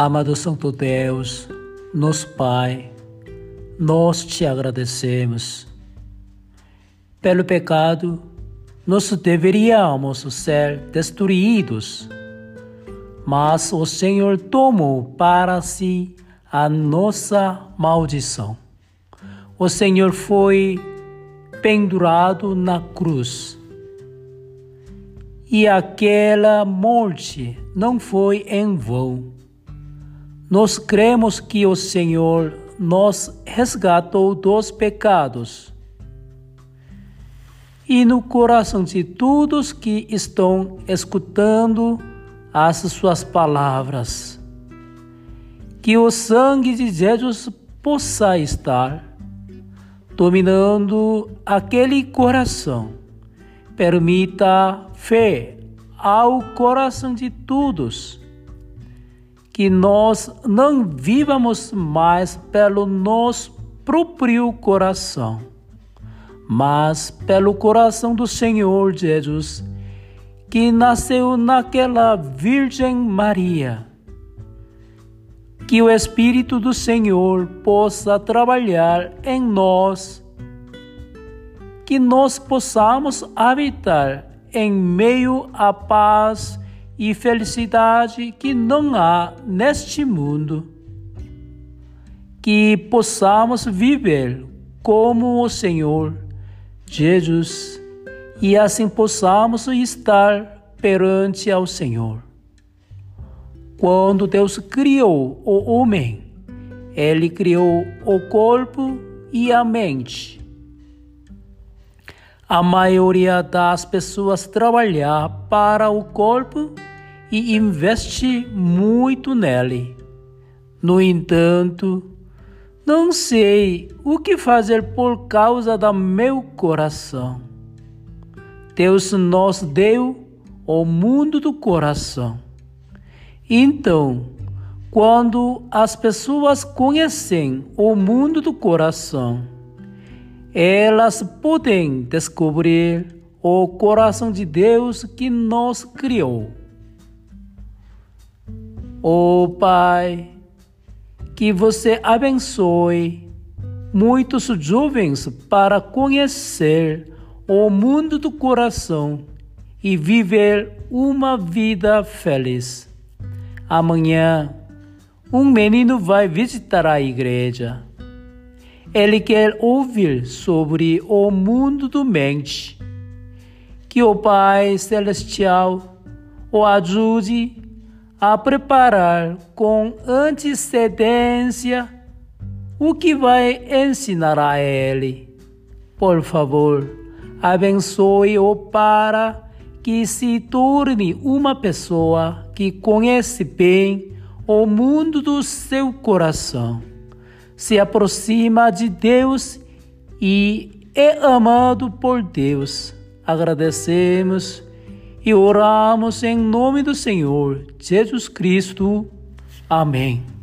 Amado Santo Deus, nosso Pai, nós te agradecemos. Pelo pecado, nós deveríamos ser destruídos, mas o Senhor tomou para si a nossa maldição. O Senhor foi pendurado na cruz. E aquela morte não foi em vão nós cremos que o Senhor nos resgatou dos pecados. E no coração de todos que estão escutando as suas palavras, que o sangue de Jesus possa estar dominando aquele coração. Permita fé ao coração de todos que nós não vivamos mais pelo nosso próprio coração, mas pelo coração do Senhor Jesus, que nasceu naquela Virgem Maria. Que o Espírito do Senhor possa trabalhar em nós, que nós possamos habitar em meio à paz e felicidade que não há neste mundo. Que possamos viver como o Senhor Jesus e assim possamos estar perante ao Senhor. Quando Deus criou o homem, ele criou o corpo e a mente. A maioria das pessoas trabalha para o corpo e investe muito nele. No entanto, não sei o que fazer por causa do meu coração. Deus nos deu o mundo do coração. Então, quando as pessoas conhecem o mundo do coração, elas podem descobrir o coração de Deus que nos criou. Oh Pai, que você abençoe muitos jovens para conhecer o mundo do coração e viver uma vida feliz. Amanhã, um menino vai visitar a igreja. Ele quer ouvir sobre o mundo do mente. Que o Pai Celestial o ajude a preparar com antecedência o que vai ensinar a ele. Por favor, abençoe-o para que se torne uma pessoa que conhece bem o mundo do seu coração, se aproxima de Deus e é amado por Deus. Agradecemos e oramos em nome do Senhor Jesus Cristo. Amém.